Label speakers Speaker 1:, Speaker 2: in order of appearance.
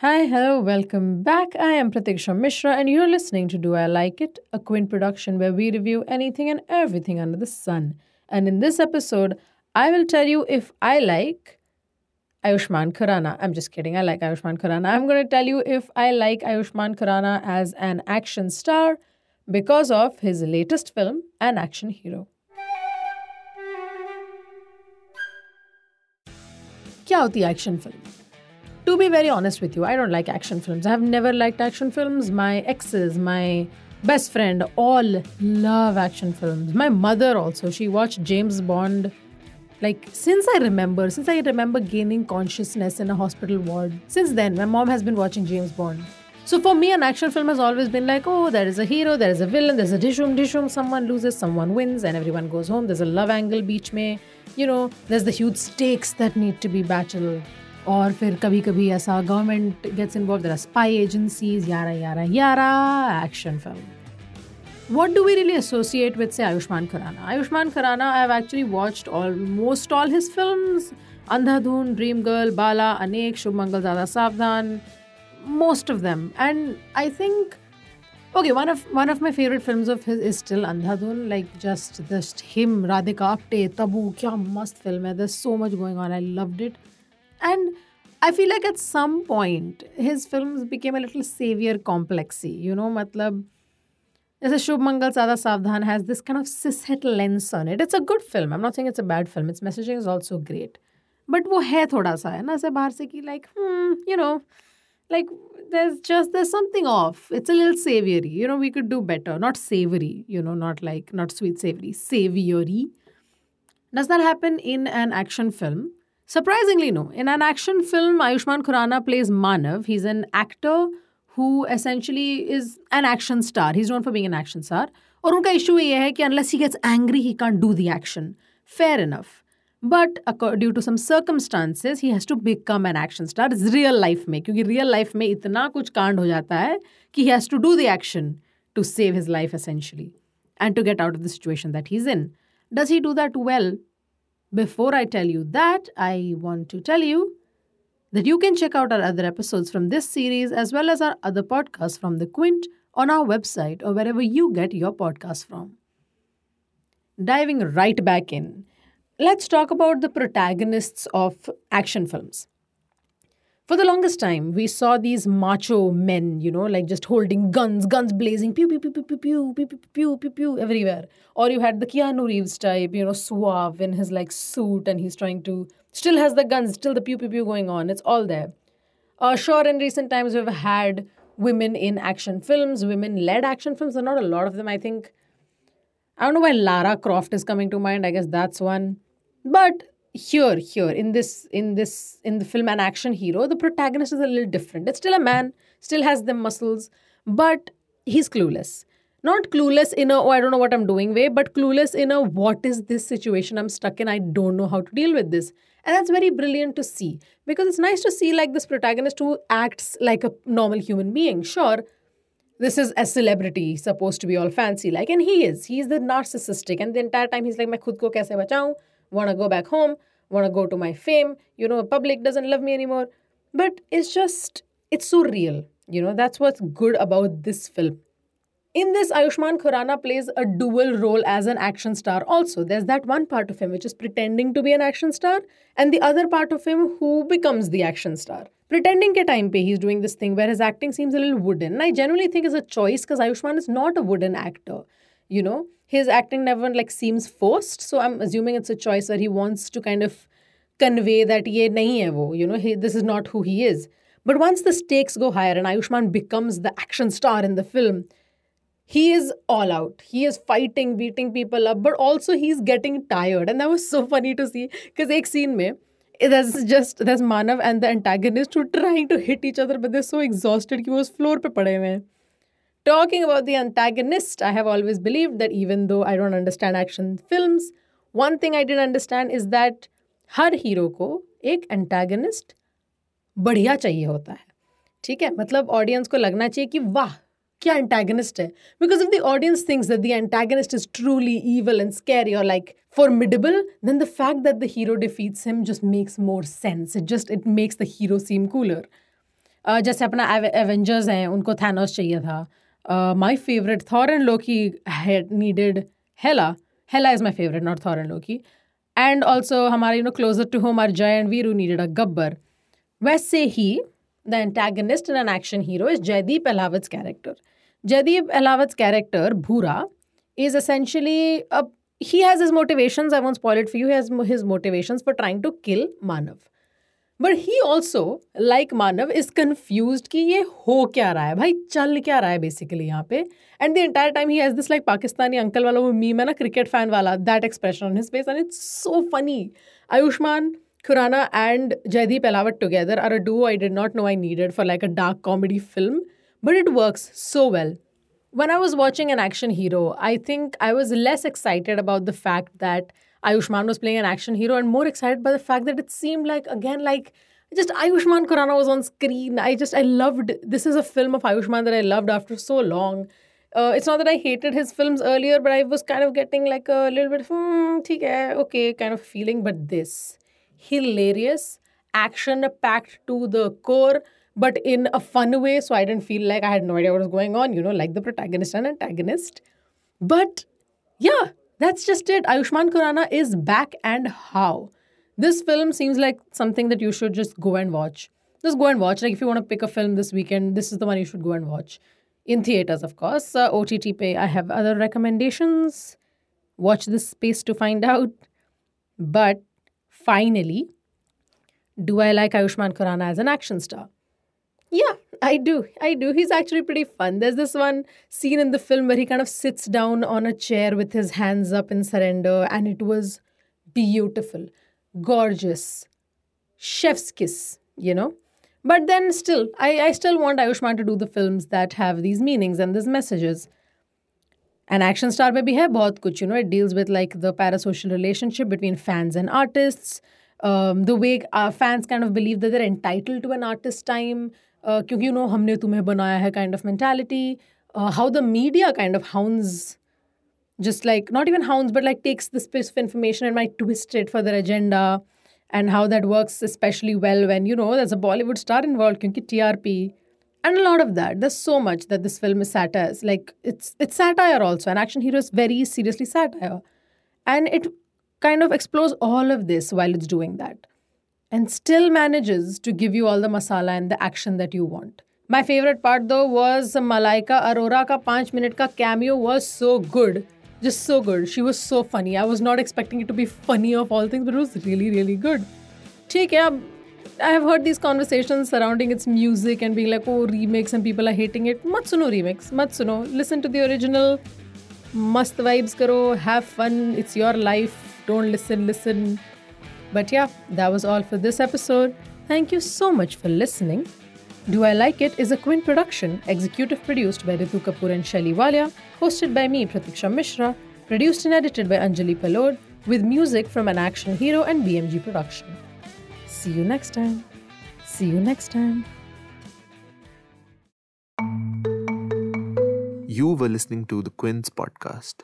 Speaker 1: Hi, hello, welcome back. I am Pratiksha Mishra, and you're listening to Do I Like It, a Quint production where we review anything and everything under the sun. And in this episode, I will tell you if I like Ayushmann Khurrana. I'm just kidding, I like Ayushmann Khurrana. I'm going to tell you if I like Ayushmann Khurrana as an action star because of his latest film, An Action Hero. क्या होती action film to be very honest with you, I don't like action films. I have never liked action films. My exes, my best friend, all love action films. My mother also, she watched James Bond. Like, since I remember, since I remember gaining consciousness in a hospital ward, since then, my mom has been watching James Bond. So for me, an action film has always been like, oh, there is a hero, there is a villain, there's a dishroom, dishroom, someone loses, someone wins, and everyone goes home. There's a love angle beach may, You know, there's the huge stakes that need to be battled. और फिर कभी कभी ऐसा government gets involve spy agencies यारा यारा यारा action film what do we really associate with say Ayushmann Khurrana Ayushmann Khurrana I have actually watched almost all his film Andhadhun Dream Girl Bala Anek Shubh Mangal Zyada Saavdhan most of them and I think okay one of one of my favourite film of his is still Andhadhun. Like just just him Radhika Apte Tabu क्या मस्त film है There's so much going on. I loved. And I feel like at some point his films became a little savior complexy, you know, matlab. As Shubh Mangal Zyada Saavdhan has this kind of cishet lens on it. It's a good film. I'm not saying it's a bad film. Its messaging is also great. But वो है थोड़ा सा है ना ऐसे बाहर से कि like you know, like there's just there's something off it's a little savory you know we could do better not savory you know not like not sweet savory savory does that happen in an action film Surprisingly, no. In an action film, Ayushmann Khurrana plays Manav. He's an actor who essentially is an action star. He's known for being an action star. और उनका issue ये है कि unless he gets angry he can't do the action fair enough but due to some circumstances he has to become an action star real life में क्योंकि real life में इतना कुछ कांड हो जाता है कि he has to do the action to save his life essentially and to get out of the situation that he is in does he do that well before I tell you that, I want to tell you that you can check out our other episodes from this series as well as our other podcasts from The Quint on our website or wherever you get your podcasts from. Diving right back in, let's talk about the protagonists of action films for the longest time, we saw these macho men, you know, like just holding guns, guns blazing, pew, pew, pew, pew, pew, pew, pew, pew, pew, pew, pew, everywhere. Or you had the Keanu Reeves type, you know, suave in his like suit and he's trying to, still has the guns, still the pew, pew, pew going on. It's all there. Uh, sure, in recent times, we've had women in action films, women led action films. There are not a lot of them, I think. I don't know why Lara Croft is coming to mind. I guess that's one. But here here in this in this in the film an action hero the protagonist is a little different it's still a man still has the muscles but he's clueless not clueless in a oh i don't know what i'm doing way but clueless in a what is this situation i'm stuck in i don't know how to deal with this and that's very brilliant to see because it's nice to see like this protagonist who acts like a normal human being sure this is a celebrity supposed to be all fancy like and he is he's the narcissistic and the entire time he's like मैं खुद को कैसे बचाऊं want to go back home, want to go to my fame, you know, public doesn't love me anymore. But it's just, it's so real. You know, that's what's good about this film. In this, Ayushmann Khurrana plays a dual role as an action star also. There's that one part of him which is pretending to be an action star, and the other part of him who becomes the action star. Pretending ke time pe he's doing this thing where his acting seems a little wooden. And I genuinely think it's a choice because Ayushmann is not a wooden actor you know his acting never like seems forced. So i'm assuming it's a choice where he wants to kind of convey that ye nahi hai wo you know he, this is not who he is. But once the stakes go higher and ayushmann becomes the action star in the film he is all out. He is fighting beating people up but also he's getting tired. And that was so funny to see because ek scene mein there's just there's manav and the antagonist who trying to hit each other but they're so exhausted कि वो उस floor पे पड़े Talking about the antagonist, I have always believed that even though I don't understand action films, one thing I did understand is that हर hero को एक antagonist बढ़िया चाहिए होता है ठीक है मतलब ऑडियंस को लगना चाहिए कि वाह क्या एंटागनिस्ट है because if the audience thinks that the antagonist is truly evil and scary or like formidable then the fact that the hero defeats him just makes more sense it just it makes the hero seem cooler uh, जैसे अपना Avengers हैं उनको Thanos चाहिए था Uh, my favorite Thor and Loki had needed Hela. Hela is my favorite, not Thor and Loki. And also, हमारे you know closer to home our Jay and Viru needed a Gabbar. वैसे ही the antagonist and an action hero is Jaideep Ahlawat's character. Jaideep Ahlawat's character Bhura is essentially a he has his motivations. I won't spoil it for you. He has his motivations for trying to kill Manav. But he also like Manav is confuse कि ये हो क्या रहा है? भाई, चल क्या रहा है बेसिकली यहाँ पे? And the entire time he has this like Pakistani uncle वाला वो मीम है ना क्रिकेट फ़ैन वाला that expression on his face and it's so funny Ayushmann Khurrana and Jaideep Ahlawat together are a duo I did not know I needed for like a dark comedy film but it works so well when I was watching an action hero I think I was less excited about the fact that Ayushmann was playing an action hero and more excited by the fact that it seemed like, again, like just Ayushmann Khurrana was on screen. I just, I loved, this is a film of Ayushmann that I loved after so long. Uh, it's not that I hated his films earlier, but I was kind of getting like a little bit, hmm, okay, kind of feeling. But this, hilarious, action packed to the core but in a fun way. So I didn't feel like I had no idea what was going on, you know, like the protagonist and antagonist. But yeah, that's just it. Ayushmann Khurrana is back and how. This film seems like something that you should just go and watch. Just go and watch. Like if you want to pick a film this weekend, this is the one you should go and watch. In theaters, of course. Uh, OTT pay. I have other recommendations. Watch this space to find out. But finally, do I like Ayushmann Khurrana as an action star? Yeah, I do. I do. He's actually pretty fun. There's this one scene in the film where he kind of sits down on a chair with his hands up in surrender, and it was beautiful, gorgeous, chef's kiss, you know? But then still, I, I still want Ayushmann to do the films that have these meanings and these messages. An action star maybe hai bahut kuch, you know, it deals with like the parasocial relationship between fans and artists, um, the way uh, fans kind of believe that they're entitled to an artist's time, क्योंकि you know हमने तुम्हें बनाया है kind of mentality how the media kind of hounds just like not even hounds but like takes this piece of information and might twist it for their agenda and how that works especially well when you know there's a bollywood star involved kyunki trp and a lot of that there's so much that this film is satire like it's it's satire also an action hero is very seriously satire and it kind of explores all of this while it's doing that and still manages to give you all the masala and the action that you want. My favorite part though was Malaika Arora ka 5 minute ka cameo was so good. Just so good. She was so funny. I was not expecting it to be funny of all things, but it was really, really good. ठीक है I have heard these conversations surrounding its music and being like, oh, remix and people are hating it. Mat suno remix. Mat suno. Listen to the original. Must vibes karo. Have fun. It's your life. Don't listen. Listen. But yeah, that was all for this episode. Thank you so much for listening. Do I Like It is a Quint production, executive produced by Ritu Kapoor and Shelly Walia, hosted by me, Pratiksha Mishra, produced and edited by Anjali Palod, with music from An Action Hero and BMG Production. See you next time. See you next time.
Speaker 2: You were listening to the Quint's podcast.